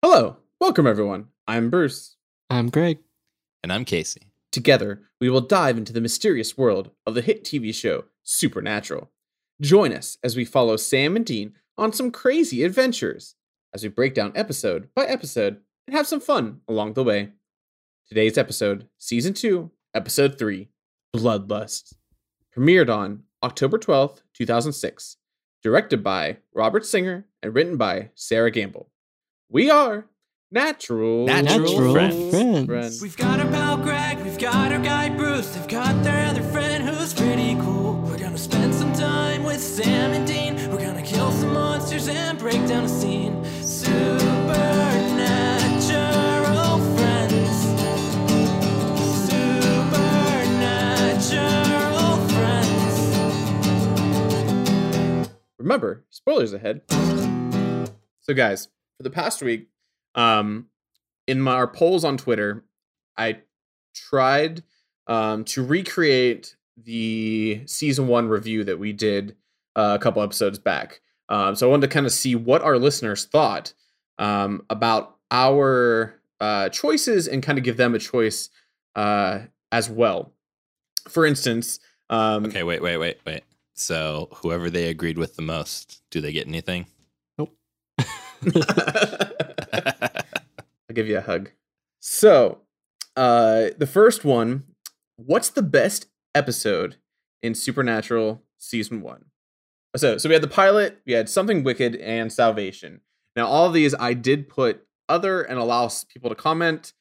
Hello, welcome everyone. I'm Bruce. I'm Greg. And I'm Casey. Together, we will dive into the mysterious world of the hit TV show Supernatural. Join us as we follow Sam and Dean on some crazy adventures as we break down episode by episode and have some fun along the way. Today's episode, Season 2, Episode 3 Bloodlust. Premiered on October 12th, 2006. Directed by Robert Singer and written by Sera Gamble. We are Natural, Natural friends. friends. friends. We've got our pal Greg, we've got our guy Bruce, they've got their other friend who's pretty cool. We're gonna spend some time with Sam and Dean. We're gonna kill some monsters and break down a scene. Supernatural friends. Supernatural friends. remember spoilers ahead so guys for the past week um in my, our polls on twitter i tried um to recreate the season one review that we did uh, a couple episodes back um so i wanted to kind of see what our listeners thought um about our uh choices and kind of give them a choice uh as well for instance um Okay, wait, wait, wait, wait. So whoever they agreed with the most, do they get anything? I'll give you a hug. So, uh, the first one, what's the best episode in Supernatural season one? So, so we had the pilot, we had something wicked, and salvation. Now, all of these I did put other and allow people to comment.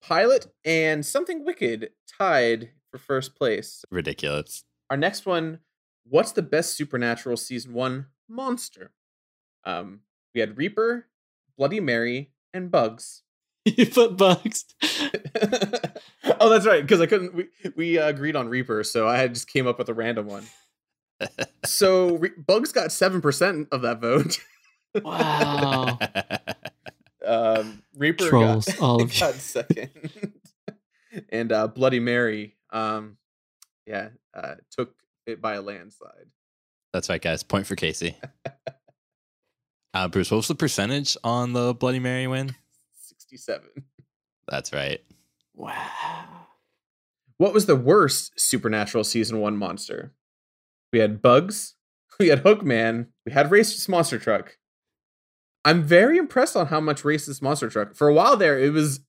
Pilot and something wicked tied for first place. Ridiculous. Our next one, what's the best Supernatural season one monster? Um, we had Reaper, Bloody Mary, and Bugs. you put bugs. oh, that's right. Because I couldn't. We we uh, agreed on Reaper, so I just came up with a random one. So Re- Bugs got seven percent of that vote. Wow. Um, Reaper Trolls, got, all of you. got second, and uh, Bloody Mary, um, yeah, uh, took it by a landslide. That's right, guys. Point for Casey. Uh, Bruce, what was the percentage on the Bloody Mary win? Sixty-seven. That's right. wow. What was the worst Supernatural season one monster? We had Bugs, we had Hookman, we had Racist Monster Truck. I'm very impressed on how much Racist Monster Truck. For a while there, it was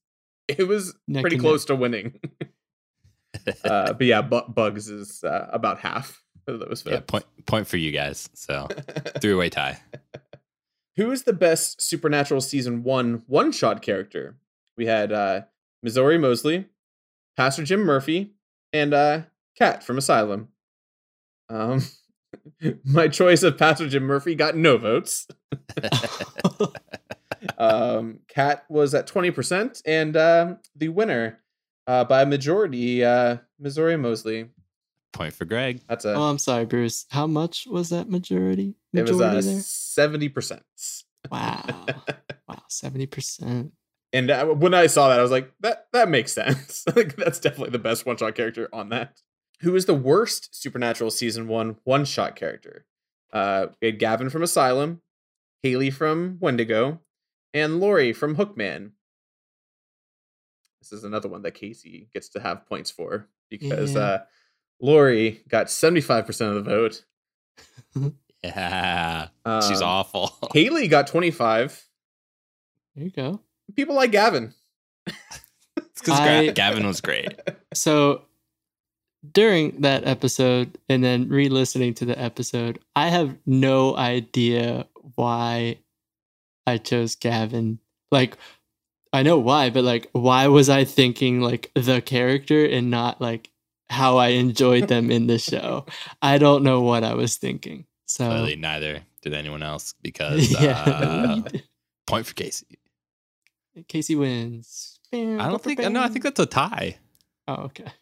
it was Neck pretty and close to winning. uh, but yeah, Bu- Bugs is uh, about half of those yeah, votes. point point for you guys. So three way tie. Who is the best Supernatural season one one shot character? We had uh, Missouri Mosley, Pastor Jim Murphy, and uh, Kat from Asylum. Um, my choice of Pastor Jim Murphy got no votes. Um, Kat was at twenty percent, and uh, the winner uh, by majority, uh, Missouri Mosley. Point for Greg. That's a oh, I'm sorry, Bruce. How much was that majority? it was Majority uh there? seventy percent. Wow. wow, seventy percent. And uh, when I saw that, I was like, that that makes sense. Like, That's definitely the best one shot character on that. Who is the worst Supernatural season one one shot character? Uh, we had Gavin from Asylum, Haley from Wendigo, and Lori from Hookman. This is another one that Casey gets to have points for because Yeah. uh, Lori got seventy five percent of the vote. Yeah. She's Um, awful. Haley got twenty five. There you go. People like Gavin. It's 'cause I- Gra- Gavin was great. So during that episode and then re-listening to the episode, I have no idea why I chose Gavin. Like I know why, but like why was I thinking like the character and not like how I enjoyed them in the show? I don't know what I was thinking. So Clearly, neither did anyone else because yeah. uh, point for Casey. Casey wins. I don't think. No, I think that's a tie. Oh, okay.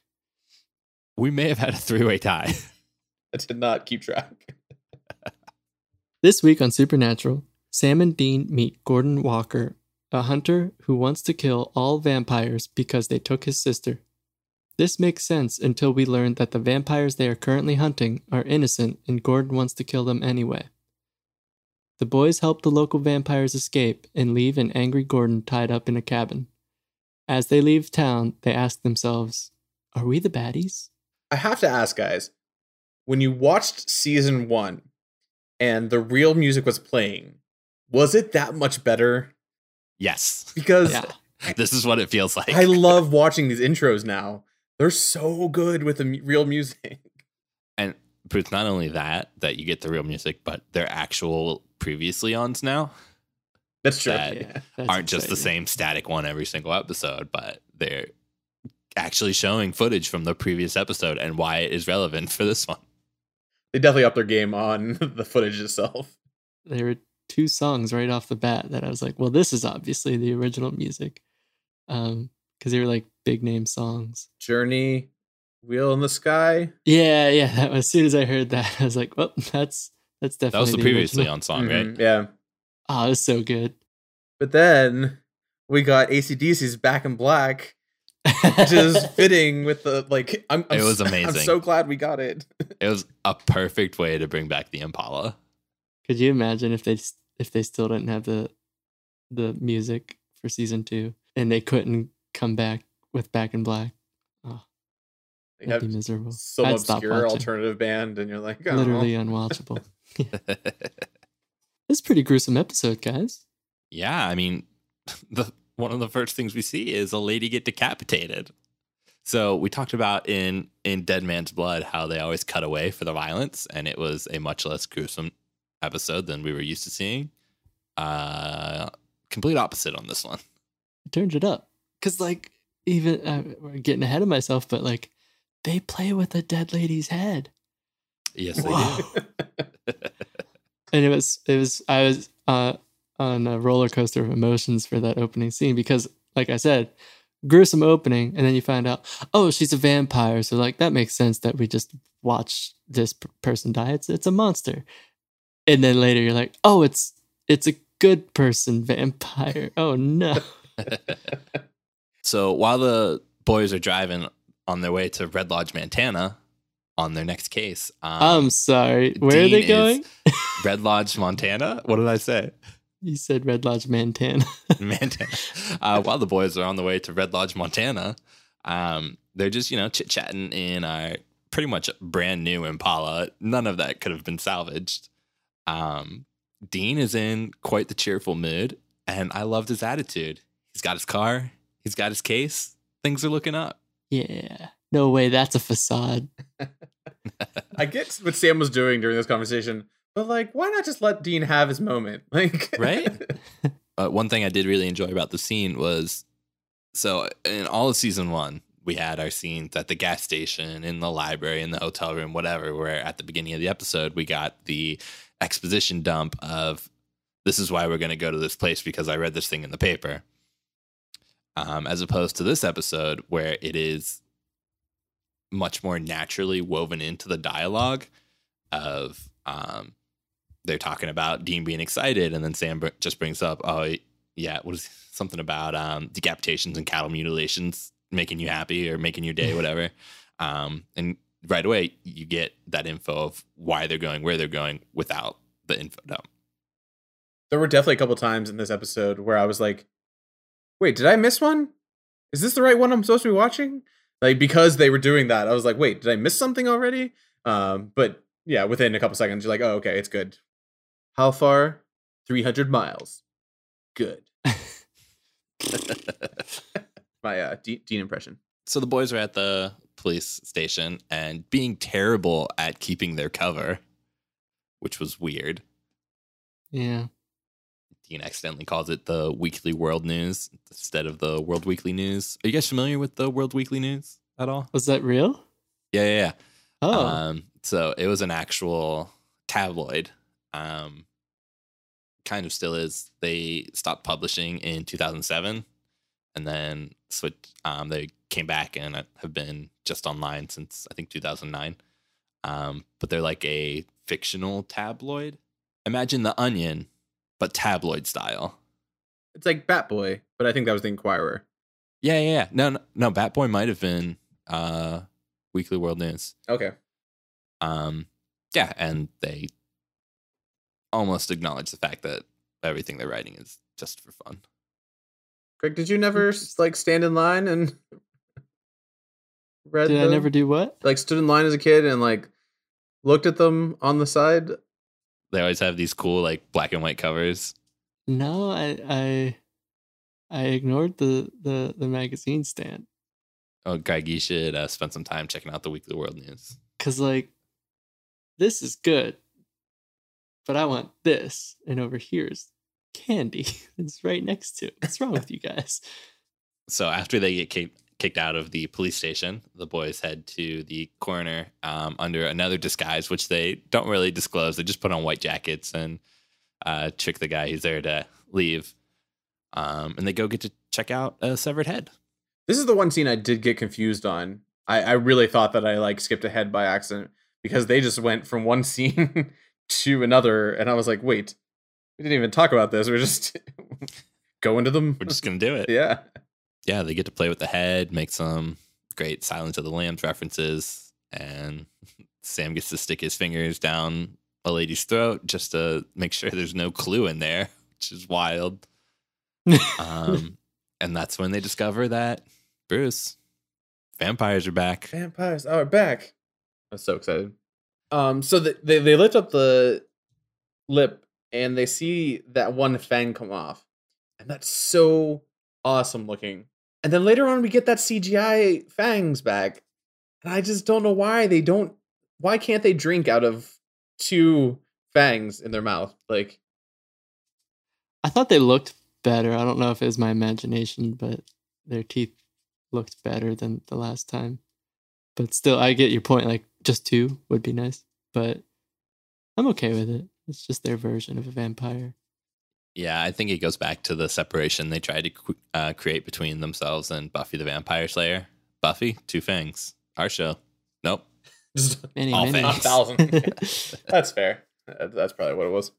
We may have had a three way tie. I did not keep track. This week on Supernatural, Sam and Dean meet Gordon Walker, a hunter who wants to kill all vampires because they took his sister. This makes sense until we learn that the vampires they are currently hunting are innocent and Gordon wants to kill them anyway. The boys help the local vampires escape and leave an angry Gordon tied up in a cabin. As they leave town, they ask themselves, Are we the baddies? I have to ask, guys, when you watched season one and the real music was playing, was it that much better? Yes. Because Yeah. This is what it feels like. I love watching these intros now. They're so good with the mu- real music. and but it's not only that that you get the real music, but they're actual previously ons now That's true. That yeah. That's aren't just the same static one every single episode, but they're actually showing footage from the previous episode and why it is relevant for this one. They definitely upped their game on the footage itself. There were two songs right off the bat that I was like, well, this is obviously the original music. Um, because they were like big name songs. Journey, Wheel in the Sky. Yeah, yeah. That, as soon as I heard that, I was like, well, that's that's definitely That was the previously original. on song, right? Mhm, Yeah. Oh, it was so good. But then we got ACDC's Back in Black, which is fitting with the like. I'm, I'm It was s- I'm so glad we got it. It was a perfect way to bring back the Impala. Could you imagine if they if they still didn't have the the music for season two and they couldn't come back with Back in Black? Oh, They that'd have be miserable. some I'd obscure alternative band, and you're like, oh. Literally unwatchable. It's a pretty gruesome episode, guys. yeah, I mean, the one of the first things we see is a lady get decapitated. So we talked about in in Dead Man's Blood how they always cut away for the violence, and it was a much less gruesome episode than we were used to seeing. Uh, complete opposite on this one. It turns it up because, like, even uh, we're getting ahead of myself, but like, they play with a dead lady's head. Yes, they do. and it was it was I was uh, on a roller coaster of emotions for that opening scene because, like I said, gruesome opening, and then you find out, oh, she's a vampire, so like that makes sense that we just watch this p- person die. It's it's a monster, and then later you're like, oh, it's it's a good person vampire. Oh no, So while the boys are driving on their way to Red Lodge, Montana, on their next case, um, I'm sorry. Where are they going? Red Lodge, Montana. What did I say? You said Red Lodge Montana. Montana. Uh, while the boys are on the way to Red Lodge, Montana, um, they're just you know chit chatting in our pretty much brand new Impala. None of that could have been salvaged. Um, Dean is in quite the cheerful mood, and I loved his attitude. He's got his car. He's got his case. Things are looking up. yeah. No way. That's a facade. I get what Sam was doing during this conversation, but like, why not just let Dean have his moment? Like, Right? uh, one thing I did really enjoy about the scene was so in all of season one, we had our scenes at the gas station, in the library, in the hotel room, whatever. Where at the beginning of the episode, we got the exposition dump of this is why we're going to go to this place because I read this thing in the paper. Um, as opposed to this episode, where it is much more naturally woven into the dialogue of um, they're talking about Dean being excited, and then Sam br- just brings up, oh yeah, what is something about um, decapitations and cattle mutilations making you happy or making your day, whatever. um, and right away, you get that info of why they're going, where they're going, without the info dump. there were definitely a couple times in this episode where I was like, wait, did I miss one? Is this the right one I'm supposed to be watching? Like, because they were doing that, I was like, wait, did I miss something already? Um, but yeah, within a couple seconds, you're like, oh, okay, it's good. How far? 300 miles. Good. My uh, D- Dean impression. so the boys are at the police station and being terrible at keeping their cover, which was weird. Yeah. Dean accidentally calls it the Weekly World News instead of the World Weekly News. Are you guys familiar with the World Weekly News at all? Was that real? Yeah, yeah, yeah. Oh. Um, so it was an actual tabloid. Um, kind of still is. They stopped publishing in 2007, and then switch. Um, they came back and have been just online since I think 2009. Um, but they're like a fictional tabloid. Imagine the Onion, but tabloid style. It's like Batboy, but I think that was the Inquirer. Yeah, yeah, yeah. No, no, no. Batboy might have been uh, Weekly World News. Okay. Um, yeah, and they almost acknowledge the fact that everything they're writing is just for fun. Greg, did you never like stand in line and read? Did I never do what? like stood in line as a kid and like looked at them on the side? They always have these cool like black and white covers. No, I I I ignored the the the magazine stand Oh, Guy you should uh, spend some time checking out the Weekly World News. because like this is good, but I want this, and over here's candy. it's right next to. it. What's wrong with you guys? So after they get kicked kicked out of the police station, the boys head to the coroner um, under another disguise, which they don't really disclose. They just put on white jackets and uh, trick the guy who's there to leave. Um, and they go get to check out a severed head. This is the one scene I did get confused on. I, I really thought that I like skipped ahead by accident because they just went from one scene to another, and I was like, wait, we didn't even talk about this. We're just going to them. We're just gonna do it. yeah. Yeah, they get to play with the head, make some great Silence of the Lambs references, and Sam gets to stick his fingers down a lady's throat just to make sure there's no clue in there, which is wild. Um, and that's when they discover that Bruce, vampires are back. Vampires are back. I'm so excited. Um, so the, they they lift up the lip and they see that one fang come off, and that's so awesome looking. And then later on, we get that CGI fangs back, and I just don't know why they don't. Why can't they drink out of two fangs in their mouth? Like, I thought they looked better. I don't know if it was my imagination, but their teeth looked better than the last time. But still, I get your point. Like, just two would be nice, but I'm okay with it. It's just their version of a vampire. Yeah, I think it goes back to the separation they tried to uh, create between themselves and Buffy the Vampire Slayer. Buffy, two fangs. Our show. Nope. just Many, All many. fangs. thousand. that's fair. That's probably what it was.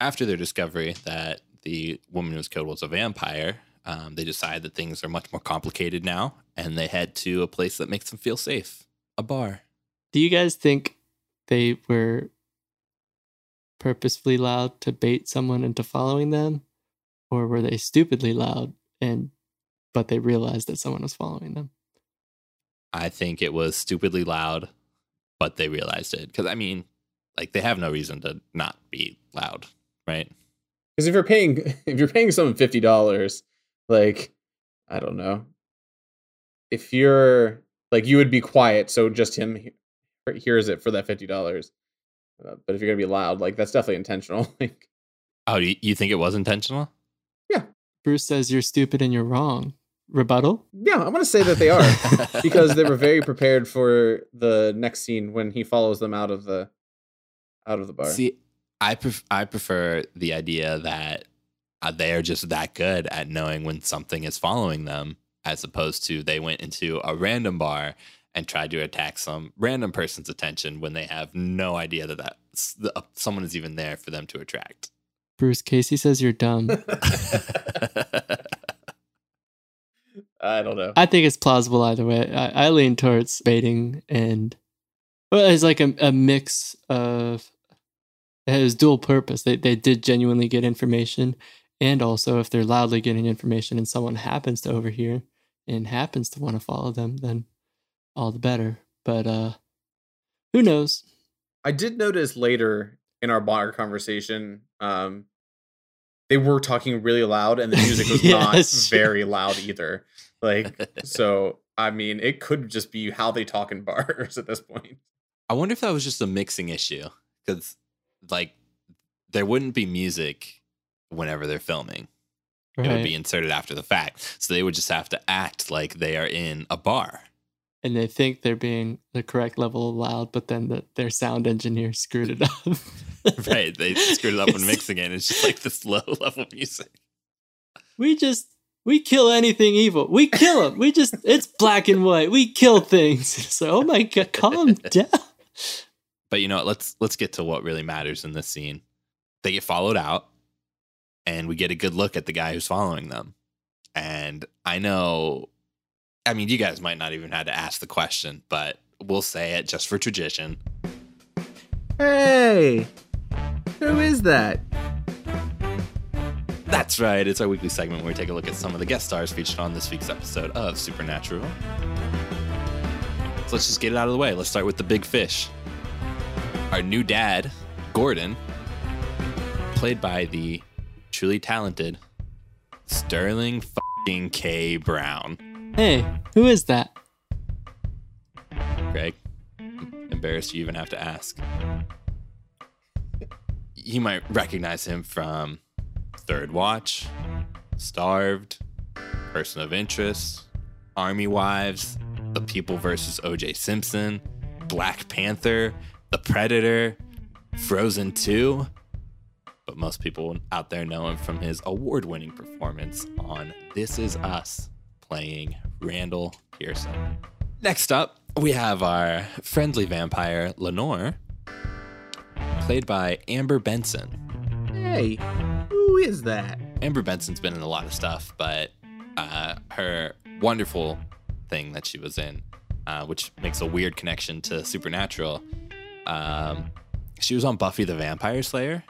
after their discovery that the woman who was killed was a vampire, um, they decide that things are much more complicated now, and they head to a place that makes them feel safe a bar. Do you guys think they were purposefully loud to bait someone into following them, or were they stupidly loud and but they realized that someone was following them? I think it was stupidly loud, but they realized it. Because, I mean, like, they have no reason to not be loud, right? Because if you're paying if you're paying someone fifty dollars, like I don't know, if you're like you would be quiet, so just him he- hears it for that fifty dollars. Uh, but if you're gonna be loud, like that's definitely intentional. like Oh, you, you think it was intentional? Yeah. Bruce says you're stupid and you're wrong. Rebuttal? yeah, I want to say that they are because they were very prepared for the next scene when he follows them out of the out of the bar. See, I pref- I prefer the idea that uh, they are just that good at knowing when something is following them, as opposed to they went into a random bar and tried to attack some random person's attention when they have no idea that that uh, someone is even there for them to attract. Bruce Casey says you're dumb. I don't know. I think it's plausible either way. I, I lean towards baiting and well, it's like a, a mix of it has dual purpose. They they did genuinely get information, and also if they're loudly getting information and someone happens to overhear and happens to want to follow them, then all the better. But uh, who knows? I did notice later in our bar conversation, um, they were talking really loud, and the music was Yeah, not very loud either. Like, so I mean, it could just be how they talk in bars at this point. I wonder if that was just a mixing issue because, like, there wouldn't be music whenever they're filming. It would be inserted after the fact. So they would just have to act like they are in a bar. And they think they're being the correct level of loud, but then the, their sound engineer screwed it up. right. They screwed it up when mixing it. It's just like this low level music. We just we kill anything evil. We kill them. We just it's black and white. We kill things. So oh my god, calm down. But you know what? Let's let's get to what really matters in this scene. They get followed out, and we get a good look at the guy who's following them. And I know, I mean, you guys might not even have to ask the question, but we'll say it just for tradition. Hey, Who is that? That's right. It's our weekly segment where we take a look at some of the guest stars featured on this week's episode of Supernatural. So let's just get it out of the way. Let's start with the big fish. Our new dad, Gordon, played by the truly talented Sterling fucking K. Brown. Hey, who is that? Greg, embarrassed you even have to ask. You might recognize him from Third Watch, Starved, Person of Interest, Army Wives, The People versus O.J. Simpson, Black Panther, The Predator, Frozen 2. But most people out there know him from his award winning performance on This Is Us, playing Randall Pearson. Next up, we have our friendly vampire, Lenore, played by Amber Benson. Hey, who is that? Amber Benson's been in a lot of stuff, but uh, her wonderful thing that she was in, uh, which makes a weird connection to Supernatural, um, she was on Buffy the Vampire Slayer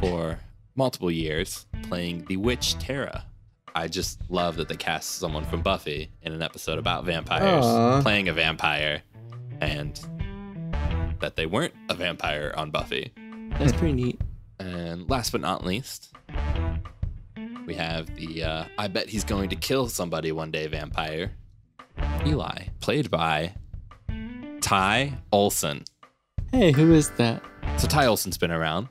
for multiple years, playing the witch Tara. I just love that they cast someone from Buffy in an episode about vampires Aw. playing a vampire, and that they weren't a vampire on Buffy. That's pretty neat. And last but not least, we have the uh, I bet he's going to kill somebody one day vampire, Eli, played by Ty Olson. Hey, who is that? So Ty Olson's been around.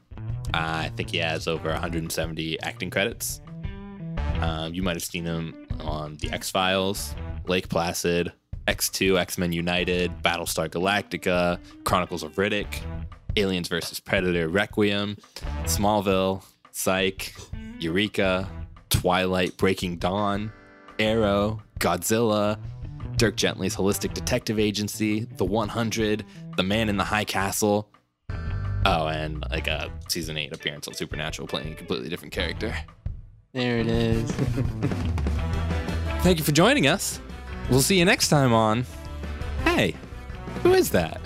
Uh, I think he has over 170 acting credits. Um, you might have seen him on The X Files, Lake Placid, X2, X Men United, Battlestar Galactica, Chronicles of Riddick, Aliens vs. Predator, Requiem, Smallville, Psych, Eureka, Twilight, Breaking Dawn, Arrow, Godzilla, Dirk Gently's Holistic Detective Agency, The 100, The Man in the High Castle. Oh, and like a season eight appearance on Supernatural, playing a completely different character. There it is. Thank you for joining us. We'll see you next time on. Hey, who is that?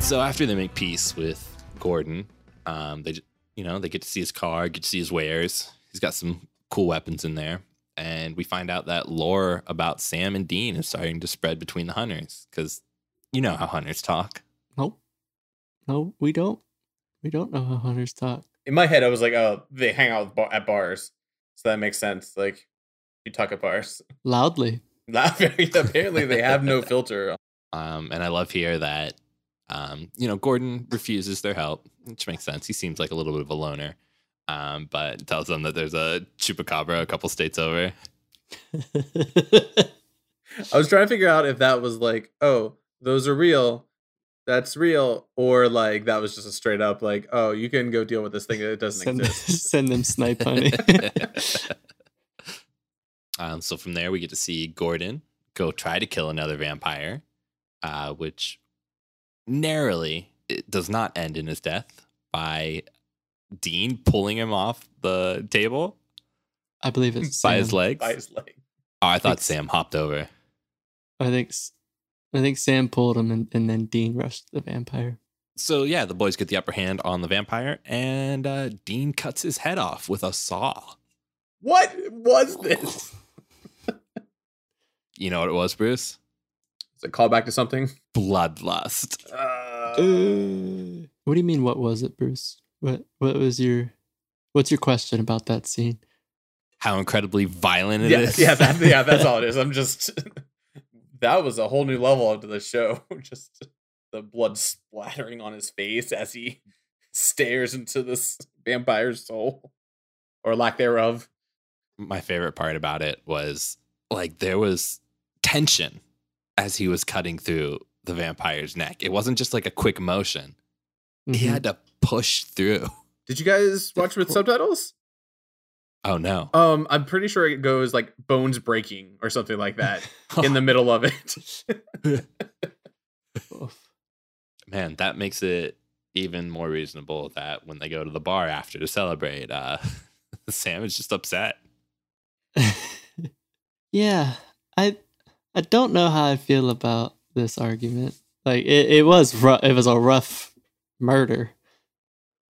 So after they make peace with Gordon, um, they, you know, they get to see his car, get to see his wares. He's got some cool weapons in there, and we find out that lore about Sam and Dean is starting to spread between the hunters because you know how hunters talk. Nope. No, we don't. We don't know how hunters talk. In my head, I was like, oh, they hang out bar- at bars, so that makes sense. Like, you talk at bars. Loudly. Not very. Apparently, they have no filter. Um, and I love here that, um, you know, Gordon refuses their help, which makes sense. He seems like a little bit of a loner, um, but tells them that there's a chupacabra a couple states over. I was trying to figure out if that was like, oh, those are real. That's real, or like that was just a straight up like, oh, you can go deal with this thing. It doesn't send, exist. send them snipe honey. um, so from there, we get to see Gordon go try to kill another vampire, uh, which narrowly it does not end in his death by Dean pulling him off the table I believe it's by his legs. By his leg. Oh, I thought It's- Sam hopped over. I think s- I think Sam pulled him and, and then Dean rushed the vampire. So yeah, the boys get the upper hand on the vampire, and uh, Dean cuts his head off with a saw. What was this? You know what it was, Bruce? Is it call back to something? Bloodlust. Uh, What do you mean? What was it, Bruce? What What was your What's your question about that scene? How incredibly violent it yeah, is. yeah, that, yeah, that's all it is. I'm just that was a whole new level of the show. Just the blood splattering on his face as he stares into this vampire's soul, or lack thereof. My favorite part about it was like there was tension as he was cutting through the vampire's neck. It wasn't just like a quick motion. He Mhm. had to push through. Did you guys watch with subtitles? Oh no. Um, I'm pretty sure it goes like bones breaking or something like that in the middle of it. Man, that makes it even more reasonable that when they go to the bar after to celebrate, uh Sam is just upset. yeah, I I don't know how I feel about this argument. Like it, it was rough. It was a rough murder,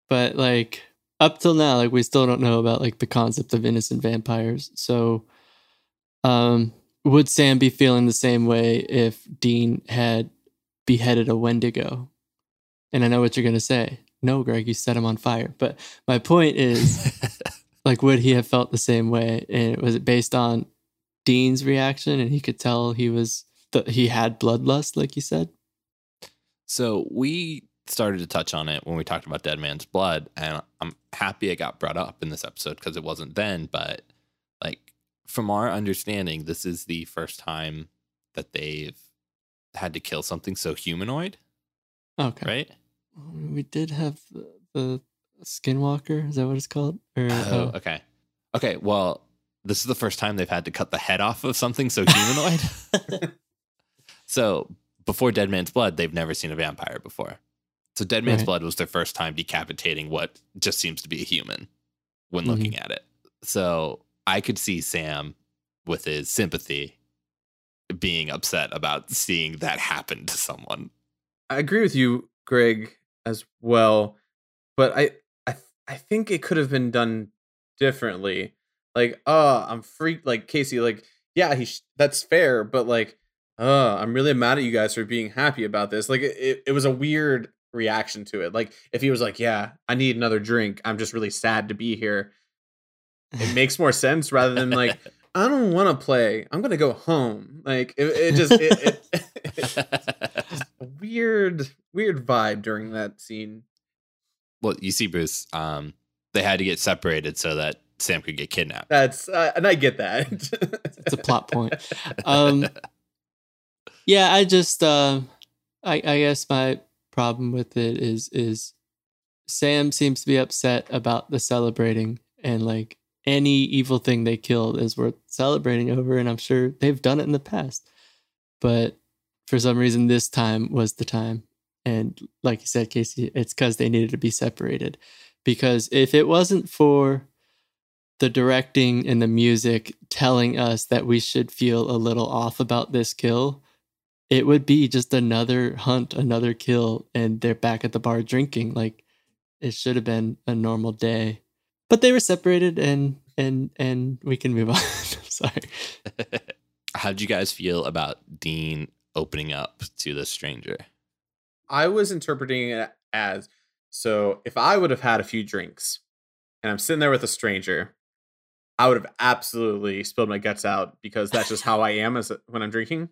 but like up till now, like we still don't know about like the concept of innocent vampires. So, um, would Sam be feeling the same way if Dean had beheaded a Wendigo? And I know what you're gonna say. No, Greg, you set him on fire. But my point is, like, would he have felt the same way? And was it based on Dean's reaction, and he could tell he was th- he had bloodlust, like you said? So we started to touch on it when we talked about Dead Man's Blood, and I'm happy it got brought up in this episode because it wasn't then. But like from our understanding, this is the first time that they've had to kill something so humanoid, Okay, right? We did have the, the Skinwalker. Is that what it's called? Or, oh, oh, okay. Okay, well, this is the first time they've had to cut the head off of something so humanoid. so before Dead Man's Blood, they've never seen a vampire before. So Dead Man's Right. Blood was their first time decapitating what just seems to be a human when Mhm. looking at it. So I could see Sam with his sympathy being upset about seeing that happen to someone. I agree with you, Greg, as well. But I, I, th- I think it could have been done differently. Like, uh, I'm freaked. Like Casey, like, yeah, he. Sh- that's fair, but like, uh, I'm really mad at you guys for being happy about this. Like, it, it, it was a weird reaction to it. Like, if he was like, yeah, I need another drink. I'm just really sad to be here. It makes more sense rather than like, I don't want to play. I'm gonna go home. Like, it, it just, it, it, a weird weird vibe during that scene well, you see, Bruce, um, they had to get separated so that Sam could get kidnapped. that's uh, and i get that it's a plot point. Um, yeah, I just, uh, I, I guess my problem with it is, is Sam seems to be upset about the celebrating and like any evil thing they killed is worth celebrating over. And I'm sure they've done it in the past, but for some reason, this time was the time. And like you said, Casey, it's because they needed to be separated. Because if it wasn't for the directing and the music telling us that we should feel a little off about this kill, it would be just another hunt, another kill, and they're back at the bar drinking. Like it should have been a normal day. But they were separated and and and we can move on. Sorry. How did you guys feel about Dean opening up to the stranger? i was interpreting it as so if i would have had a few drinks and i'm sitting there with a stranger i would have absolutely spilled my guts out because that's just how i am as a, when i'm drinking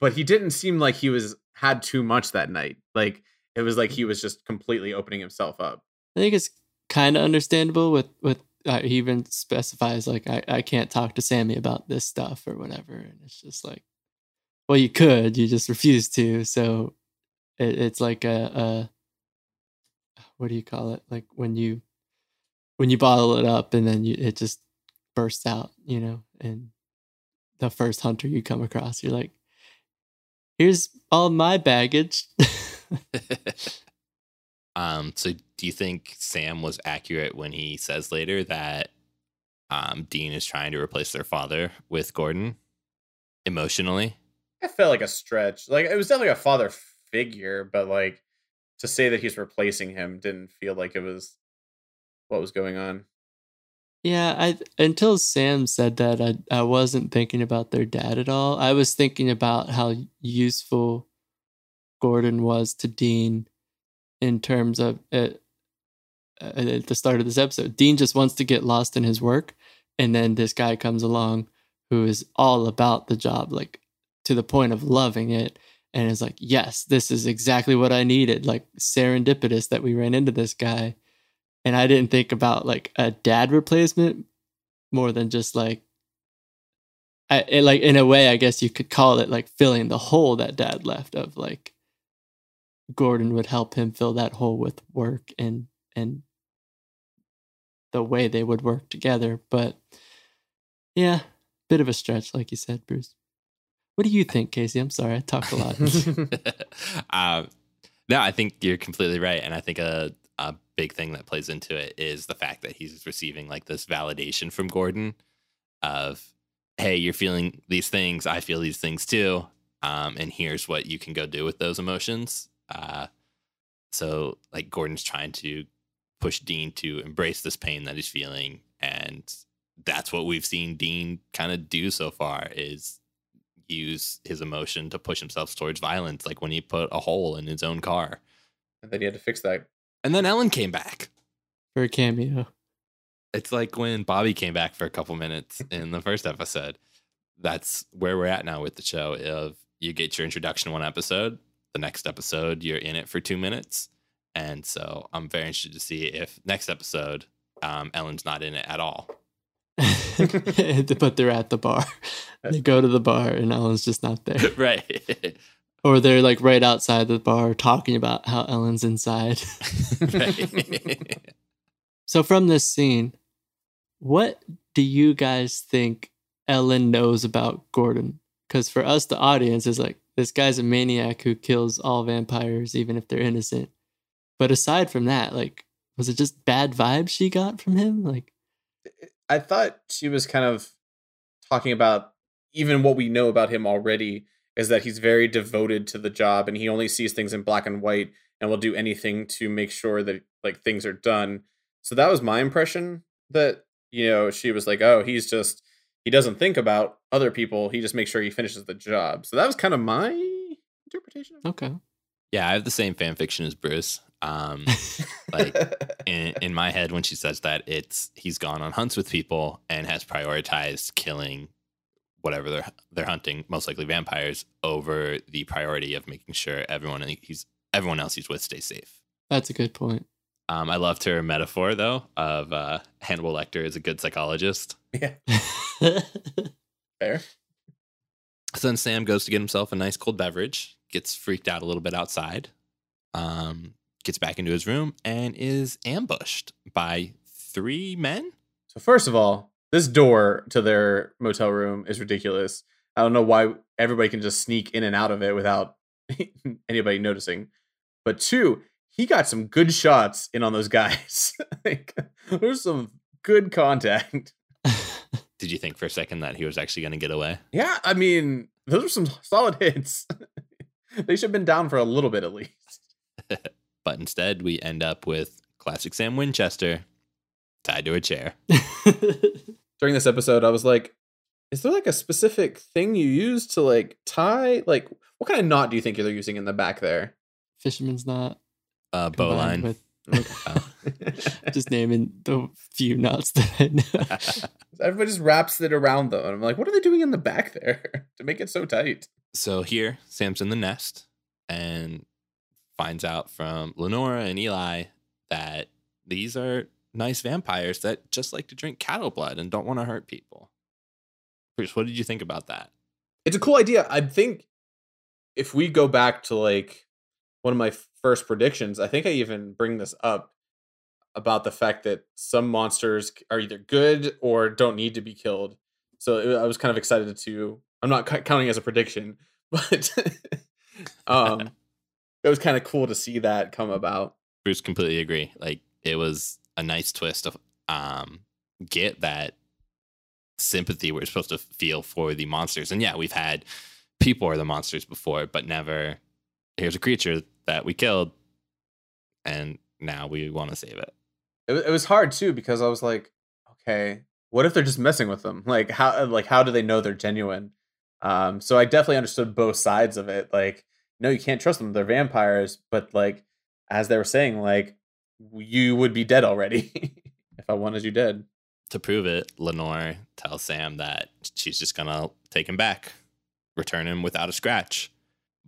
but he didn't seem like he was had too much that night like it was like he was just completely opening himself up I think it's kind of understandable with with uh, he even specifies like I, I can't talk to Sammy about this stuff or whatever, and it's just like, well, you could, you just refuse to. So it, it's like a, a what do you call it? Like when you when you bottle it up and then you, it just bursts out, you know, and the first hunter you come across, you're like, here's all my baggage. um, so do you think Sam was accurate when he says later that um, Dean is trying to replace their father with Gordon emotionally? I felt like a stretch. Like it was definitely a father figure, but like to say that he's replacing him didn't feel like it was what was going on. Yeah, I until Sam said that, I I wasn't thinking about their dad at all. I was thinking about how useful Gordon was to Dean in terms of uh, uh, at the start of this episode. Dean just wants to get lost in his work, and then this guy comes along who is all about the job, like to the point of loving it, and is like, "Yes, this is exactly what I needed." Like serendipitous that we ran into this guy and I didn't think about like a dad replacement more than just like I it, like in a way I guess you could call it like filling the hole that dad left of like Gordon would help him fill that hole with work and and the way they would work together. But yeah bit of a stretch like you said Bruce. What do you think Casey? I'm sorry I talked a lot. Um, no, I think you're completely right, and I think a a big thing that plays into it is the fact that he's receiving like this validation from Gordon of, hey, you're feeling these things, I feel these things too. um, and here's what you can go do with those emotions. Uh, so like Gordon's trying to push Dean to embrace this pain that he's feeling, and that's what we've seen Dean kind of do so far is use his emotion to push himself towards violence, like when he put a hole in his own car. And then he had to fix that. And then Ellen came back. For a cameo. It's like when Bobby came back for a couple minutes in the first episode. That's where we're at now with the show. Of you get your introduction one episode, the next episode you're in it for two minutes, and so I'm very interested to see if next episode um, Ellen's not in it at all. but they're at the bar. They go to the bar and Ellen's just not there. right. Or they're like right outside the bar talking about how Ellen's inside. So from this scene, what do you guys think Ellen knows about Gordon? Because for us, the audience is like, this guy's a maniac who kills all vampires, even if they're innocent. But aside from that, like, was it just bad vibes she got from him? Like, I thought she was kind of talking about even what we know about him already is that he's very devoted to the job and he only sees things in black and white and will do anything to make sure that like things are done. So that was my impression that you know she was like, "Oh, he's just he doesn't think about other people. He just makes sure he finishes the job." So that was kind of my interpretation. Okay. yeah, I have the same fan fiction as Bruce. Um, like in, in my head, when she says that, it's he's gone on hunts with people and has prioritized killing whatever they're they're hunting, most likely vampires, over the priority of making sure everyone he's everyone else he's with stays safe. That's a good point. Um, I loved her metaphor though of uh, Hannibal Lecter is a good psychologist. yeah, fair. So then Sam goes to get himself a nice cold beverage, gets freaked out a little bit outside, um, gets back into his room, and is ambushed by three men. So first of all, this door to their motel room is ridiculous. I don't know why everybody can just sneak in and out of it without anybody noticing. But two, he got some good shots in on those guys. like, there's some good contact. Did you think for a second that he was actually going to get away? Yeah, I mean, those are some solid hits. they should have been down for a little bit at least. But instead, we end up with classic Sam Winchester tied to a chair. During this episode, I was like, is there like a specific thing you use to like tie? Like, what kind of knot do you think they're using in the back there? Fisherman's knot. Uh, bowline. with Oh. just naming the few knots that I know. Everybody just wraps it around them. And I'm like, what are they doing in the back there to make it so tight? so here, Sam's in the nest and finds out from Lenora and Eli that these are nice vampires that just like to drink cattle blood and don't want to hurt people. Bruce, what did you think about that? It's a cool idea. I think if we go back to like one of my first predictions, I think I even bring this up about the fact that some monsters are either good or don't need to be killed. So it- I was kind of excited to. I'm not c- counting as a prediction, but um, it was kind of cool to see that come about. Bruce completely agree. Like it was a nice twist of um get that sympathy we're supposed to feel for the monsters. And yeah, we've had people are the monsters before, but never here's a creature that we killed and now we want to save it. It, it was hard too because I was like, okay, what if they're just messing with them? Like how like how do they know they're genuine? Um, so I definitely understood both sides of it. Like, no, you can't trust them; they're vampires. But like, as they were saying, like you would be dead already if I wanted you dead. To prove it, Lenore tells Sam that she's just gonna take him back, return him without a scratch.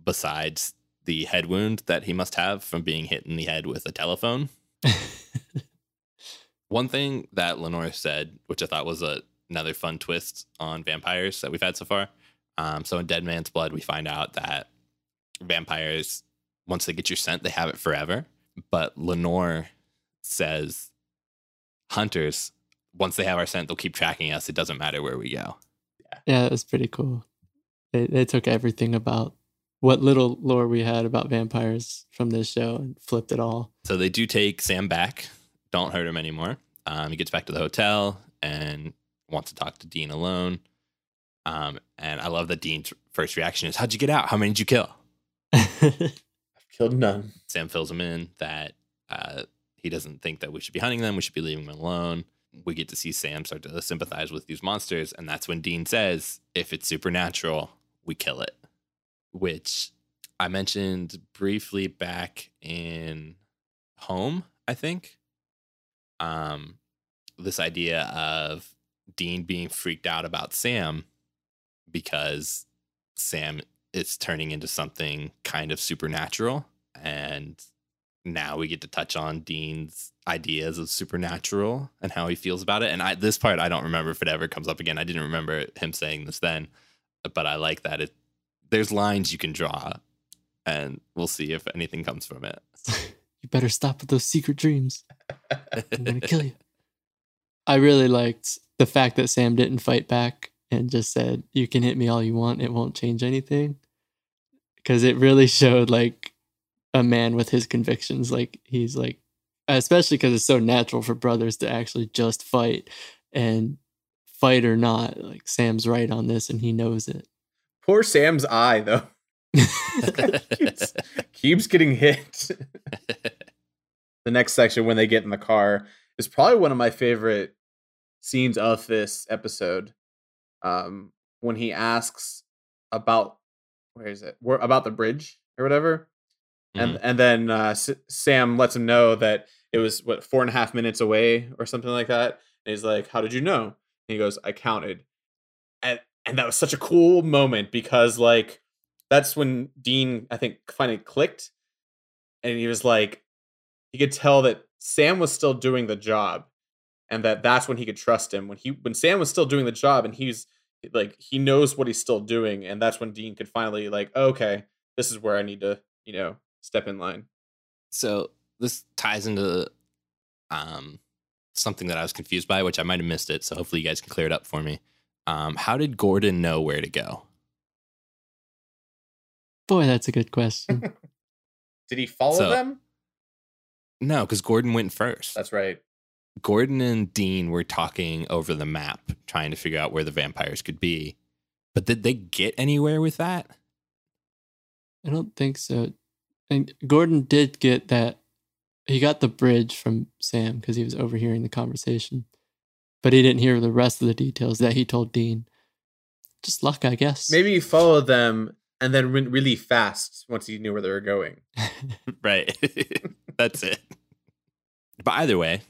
Besides the head wound that he must have from being hit in the head with a telephone. One thing that Lenore said, which I thought was a, another fun twist on vampires that we've had so far. Um, so in Dead Man's Blood, we find out that vampires, once they get your scent, they have it forever. But Lenore says hunters, once they have our scent, they'll keep tracking us. It doesn't matter where we go. yeah, it was pretty cool. They, they took everything about what little lore we had about vampires from this show and flipped it all. So they do take Sam back. Don't hurt him anymore. Um, he gets back to the hotel and wants to talk to Dean alone. Um, and I love that Dean's first reaction is, "How'd you get out? How many did you kill?" Killed none. Sam fills him in that uh, he doesn't think that we should be hunting them. We should be leaving them alone. We get to see Sam start to sympathize with these monsters, and that's when Dean says, "If it's supernatural, we kill it." Which I mentioned briefly back in Home, I think. Um, this idea of Dean being freaked out about Sam because Sam is turning into something kind of supernatural. And now we get to touch on Dean's ideas of supernatural and how he feels about it. And I this part I don't remember if it ever comes up again. I didn't remember him saying this then, but I like that it there's lines you can draw and we'll see if anything comes from it. you better stop with those secret dreams. I'm gonna kill you. I really liked the fact that Sam didn't fight back and just said, "You can hit me all you want; it won't change anything." Because it really showed like a man with his convictions. Like he's like, especially because it's so natural for brothers to actually just fight and fight or not. Like Sam's right on this, and he knows it. Poor Sam's eye, though. keeps, keeps getting hit. the next section, when they get in the car, is probably one of my favorite scenes of this episode. Um, when he asks about where is it? Where, about the bridge or whatever, and and then uh, S- Sam lets him know that it was what four and a half minutes away or something like that. And he's like, "How did you know?" And he goes, "I counted," and and that was such a cool moment because like that's when Dean I think finally clicked, and he was like, he could tell that Sam was still doing the job, and that that's when he could trust him when he when Sam was still doing the job and he's like he knows what he's still doing, and that's when Dean could finally like, okay, this is where I need to you know step in line. So this ties into um, something that I was confused by, which I might have missed it. So hopefully you guys can clear it up for me. Um, how did Gordon know where to go? Boy, that's a good question. Did he follow So- them? No, because Gordon went first. That's right. Gordon and Dean were talking over the map, trying to figure out where the vampires could be. But did they get anywhere with that? I don't think so. And Gordon did get that. He got the bridge from Sam because he was overhearing the conversation, but he didn't hear the rest of the details that he told Dean. Just luck, I guess. Maybe he followed them and then went really fast once he knew where they were going. Right. That's it. But either way,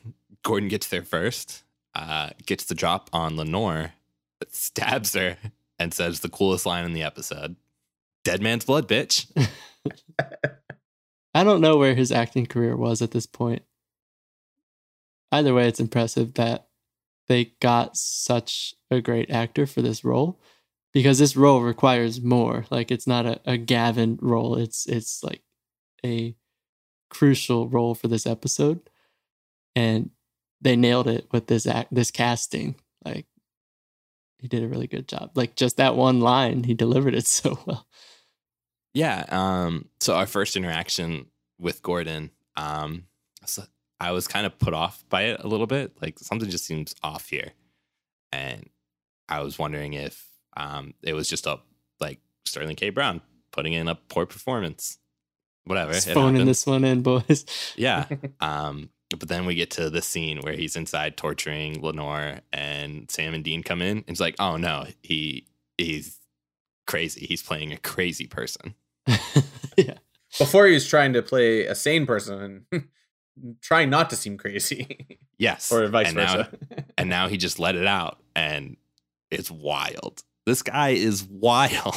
Gordon gets there first, uh, gets the drop on Lenore, stabs her, and says the coolest line in the episode Dead man's blood, bitch. I don't know where his acting career was at this point. Either way, it's impressive that they got such a great actor for this role because this role requires more. Like it's not a, a Gavin role. It's it's like a crucial role for this episode. And they nailed it with this act this casting. Like he did a really good job. Like just that one line, he delivered it so well. Yeah. Um, so our first interaction with Gordon, um, so I was kind of put off by it a little bit. Like something just seems off here. And I was wondering if um, it was just a like Sterling K. Brown putting in a poor performance. Whatever. Just phoning this one in, boys. Yeah. Um, but then we get to the scene where he's inside torturing Lenore and Sam and Dean come in. And it's like, oh no, he he's crazy. He's playing a crazy person. yeah. Before he was trying to play a sane person and trying not to seem crazy, Yes. or vice and versa. Now, and now he just let it out and it's wild. This guy is wild.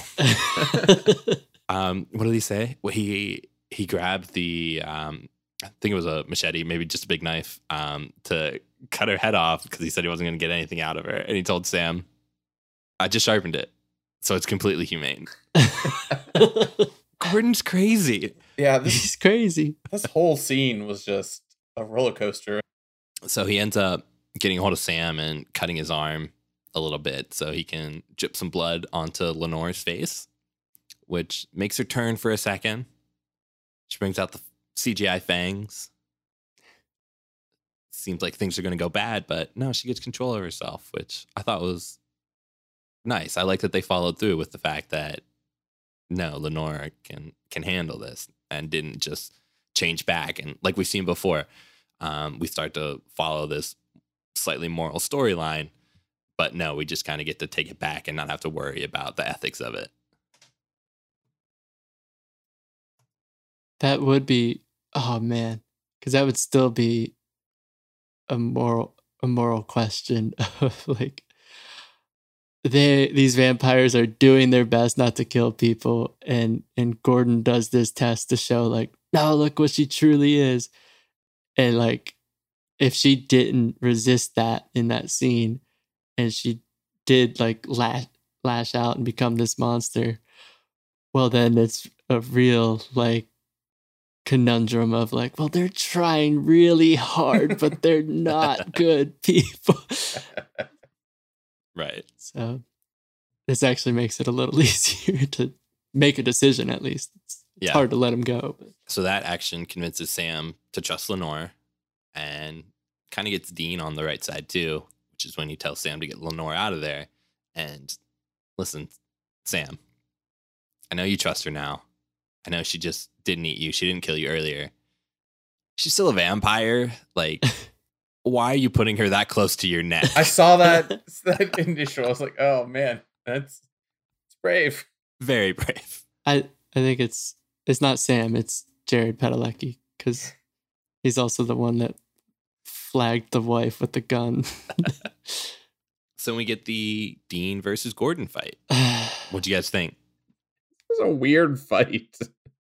um, what did he say? Well, he he grabbed the um, I think it was a machete, maybe just a big knife, um, to cut her head off because he said he wasn't going to get anything out of her. And he told Sam, "I just sharpened it, so it's completely humane." Gordon's crazy. yeah, this He's crazy. this whole scene was just a roller coaster. So he ends up getting a hold of Sam and cutting his arm a little bit so he can drip some blood onto Lenore's face, which makes her turn for a second. She brings out the CGI fangs. Seems like things are going to go bad, but no, she gets control of herself, which I thought was nice. I like that they followed through with the fact that no, Lenora can can handle this and didn't just change back. And like we've seen before, um, we start to follow this slightly moral storyline, but no, we just kind of get to take it back and not have to worry about the ethics of it. That would be oh man, because that would still be a moral a moral question of like they these vampires are doing their best not to kill people and and Gordon does this test to show like now look what she truly is. And like if she didn't resist that in that scene and she did like lash lash out and become this monster well then it's a real like conundrum of like well they're trying really hard but they're not good people Right. so this actually makes it a little easier to make a decision at least it's, Yeah. hard to let him go but So that action convinces Sam to trust Lenore and kind of gets Dean on the right side too, which is when he tells Sam to get Lenore out of there. And listen, Sam, I know you trust her now. I know she just didn't eat you. She didn't kill you earlier. She's still a vampire. Like, why are you putting her that close to your neck? I saw that that initial. I was like, oh man, that's it's brave. Very brave. I I think it's it's not Sam, it's Jared Padalecki because he's also the one that flagged the wife with the gun. So we get the Dean versus Gordon fight. What do you guys think? It was a weird fight.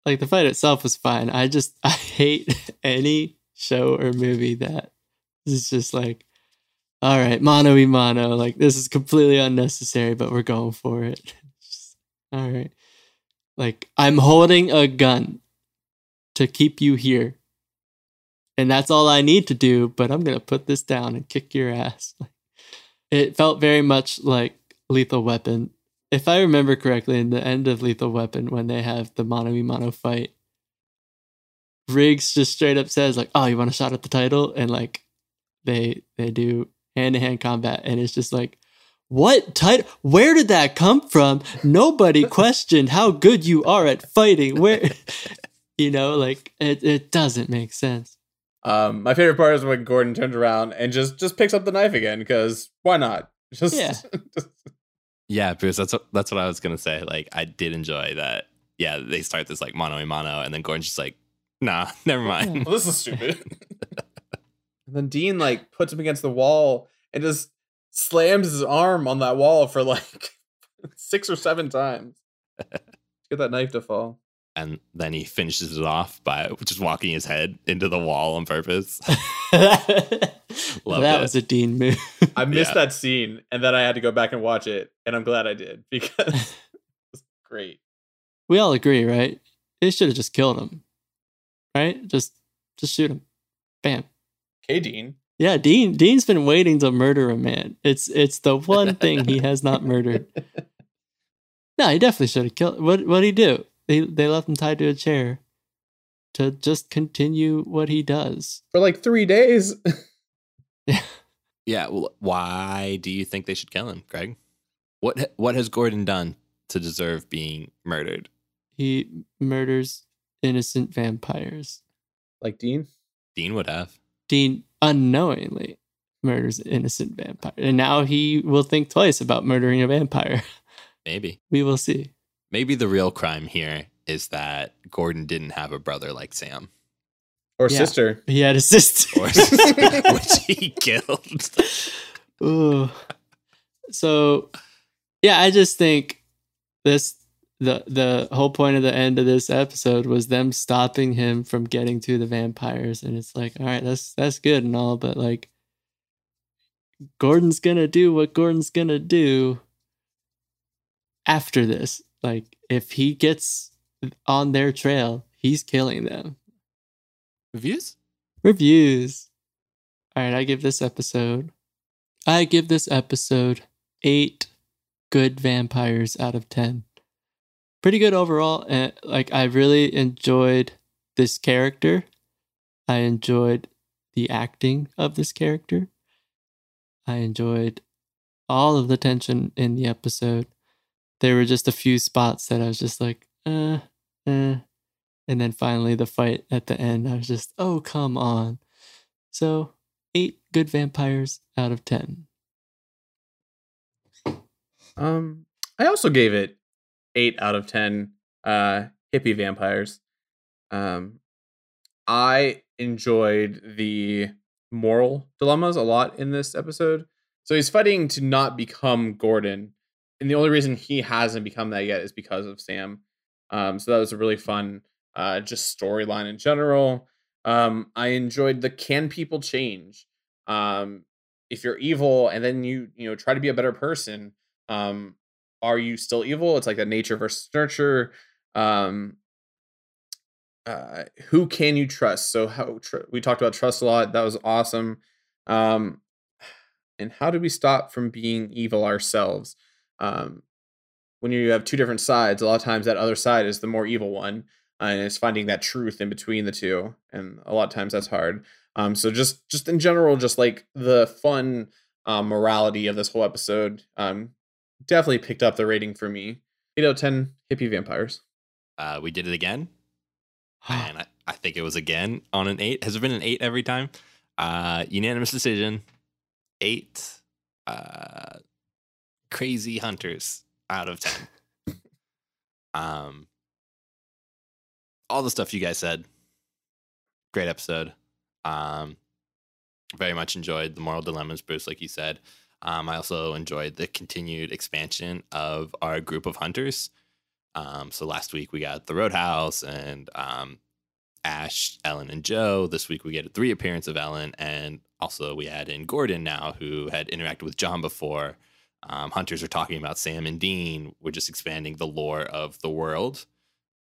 Like the fight itself was fine. I just I hate any show or movie that is just like, all right, mano y mano. Like this is completely unnecessary, but we're going for it. Just, all right, like I'm holding a gun to keep you here, and that's all I need to do. But I'm gonna put this down and kick your ass. It felt very much like Lethal Weapon if I remember correctly, in the end of Lethal Weapon, when they have the mano y mano fight, Riggs just straight up says like, "Oh, you want a shot at the title?" and like they they do hand to hand combat, and it's just like, "What title? Where did that come from? Nobody questioned how good you are at fighting. Where, you know, like it it doesn't make sense." Um, my favorite part is when Gordon turns around and just just picks up the knife again because why not? Just, Yeah. just- Yeah, Bruce, that's what, that's what I was gonna say. Like, I did enjoy that. Yeah, they start this like mano a mano, and then Gordon's just like, "Nah, never mind." well, this is stupid. and then Dean like puts him against the wall and just slams his arm on that wall for like six or seven times. to Get that knife to fall. And then he finishes it off by just walking his head into the wall on purpose. Loved that it. was a Dean move. I missed Yeah. that scene and then I had to go back and watch it, and I'm glad I did because it's great. we all agree, right? They should have just killed him, right? Just just shoot him, bam. Okay, Dean. Yeah, Dean. Dean's been waiting to murder a man. It's it's the one thing he has not murdered. No, he definitely should have killed. What what did he do? They they left him tied to a chair to just continue what he does. For like three days. yeah. Well, why do you think they should kill him, Greg? What what has Gordon done to deserve being murdered? He murders innocent vampires. like Dean? Dean would have. Dean unknowingly murders an innocent vampire, and now he will think twice about murdering a vampire. Maybe. We will see. Maybe the real crime here is that Gordon didn't have a brother like Sam, Or Yeah. sister. He had a sister. or which he killed. Ooh. So yeah, I just think this the the whole point of the end of this episode was them stopping him from getting to the vampires. And it's like, all right, that's that's good and all, but like Gordon's gonna do what Gordon's gonna do after this. Like if he gets on their trail, he's killing them. Reviews? Reviews. All right, I give this episode. I give this episode eight good vampires out of ten. Pretty good overall. And like, I really enjoyed this character. I enjoyed the acting of this character. I enjoyed all of the tension in the episode. There were just a few spots that I was just like, uh, uh. And then finally the fight at the end, I was just, oh, come on. So, eight good vampires out of 10. Um, I also gave it eight out of ten. Uh, hippie vampires. Um, I enjoyed the moral dilemmas a lot in this episode. So he's fighting to not become Gordon, and the only reason he hasn't become that yet is because of Sam. Um, so that was a really fun, uh, just storyline in general. Um, I enjoyed the can people change? Um, if you're evil and then you you know try to be a better person, um, are you still evil? It's like that nature versus nurture. Um, uh, who can you trust? So how tr- we talked about trust a lot. That was awesome. Um, and how do we stop from being evil ourselves? Um, when you have two different sides, a lot of times that other side is the more evil one, uh, and it's finding that truth in between the two. And a lot of times that's hard. Um, so just just in general, just like the fun um, morality of this whole episode, um, definitely picked up the rating for me. Eight out of ten hippie vampires. Uh, we did it again, and I, I think it was again on an eight. Has it been an eight every time? Uh, unanimous decision. Eight. Uh, crazy hunters out of ten. um, all the stuff you guys said. Great episode. Um, very much enjoyed the moral dilemmas, Bruce, like you said. Um, I also enjoyed the continued expansion of our group of hunters. Um, so last week we got the Roadhouse and um, Ash, Ellen, and Jo. This week we get a three appearance of Ellen, and also we add in Gordon now, who had interacted with John before. Um, hunters are talking about Sam and Dean. We're just expanding the lore of the world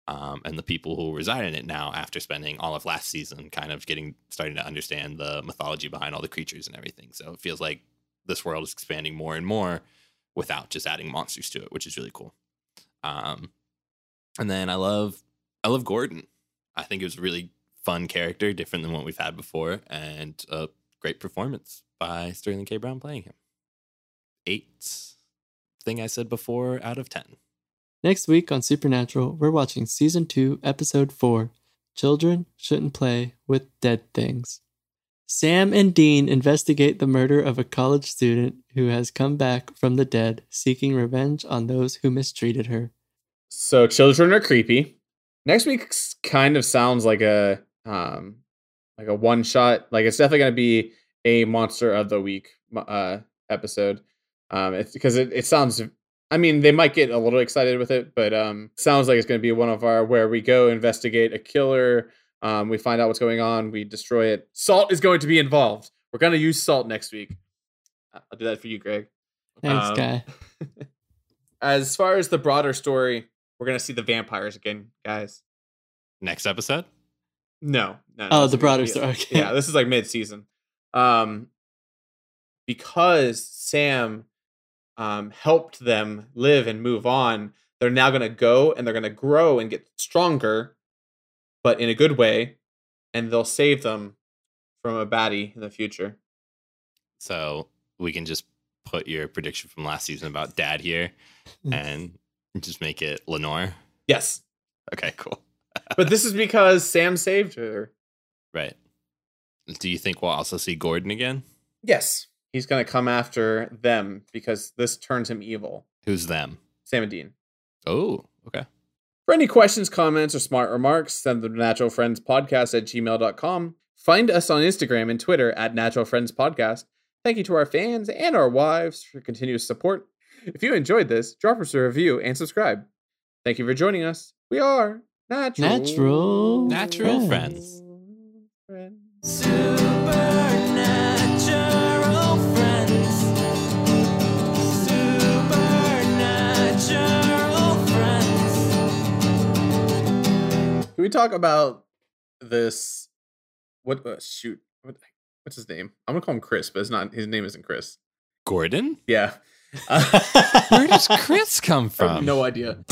um, and the people who reside in it now after spending all of last season kind of getting starting to understand the mythology behind all the creatures and everything. So it feels like this world is expanding more and more without just adding monsters to it, which is really cool. Um, and then I love I love Gordon. I think it was a really fun character, different than what we've had before, and a great performance by Sterling K. Brown playing him. Eight thing I said before out of ten. Next week on Supernatural, we're watching Season 2, Episode 4 Children Shouldn't Play with Dead Things. Sam and Dean investigate the murder of a college student who has come back from the dead, seeking revenge on those who mistreated her. So children are creepy. Next week kind of sounds like a um like a one shot. Like it's definitely gonna be a monster of the week uh episode. Um it's because it, it sounds I mean they might get a little excited with it, but um sounds like it's gonna be one of our where we go investigate a killer. Um we find out what's going on, we destroy it. Salt is going to be involved. We're gonna use salt next week. I'll do that for you, Greg. Thanks, Um, guy. As far as the broader story, we're gonna see the vampires again, guys. Next episode. No, no. no Oh, the broader yeah, story. Okay. Yeah, this is like mid-season. Um, because Sam um helped them live and move on, they're now gonna go and they're gonna grow and get stronger, but in a good way, and they'll save them from a baddie in the future. So we can just put your prediction from last season about dad here and just make it Lenore. Yes, Okay, cool. but this is because Sam saved her. Right. Do you think we'll also see Gordon again? Yes, he's gonna come after them because this turns him evil. Who's them? Sam and Dean. Oh, okay. For any questions, comments, or smart remarks, send them to naturalfriendspodcast at gmail.com. Find us on Instagram and Twitter at Natural Friends Podcast. Thank you to our fans and our wives for continuous support. If you enjoyed this, drop us a review and subscribe. Thank you for joining us. We are Natural Natural Natural Friends. Friends. Friends. Can we talk about this? What? Uh, shoot. What, what's his name? I'm gonna call him Chris, but it's not. His name isn't Chris. Gordon? Yeah. Where does Chris come I have from? no idea.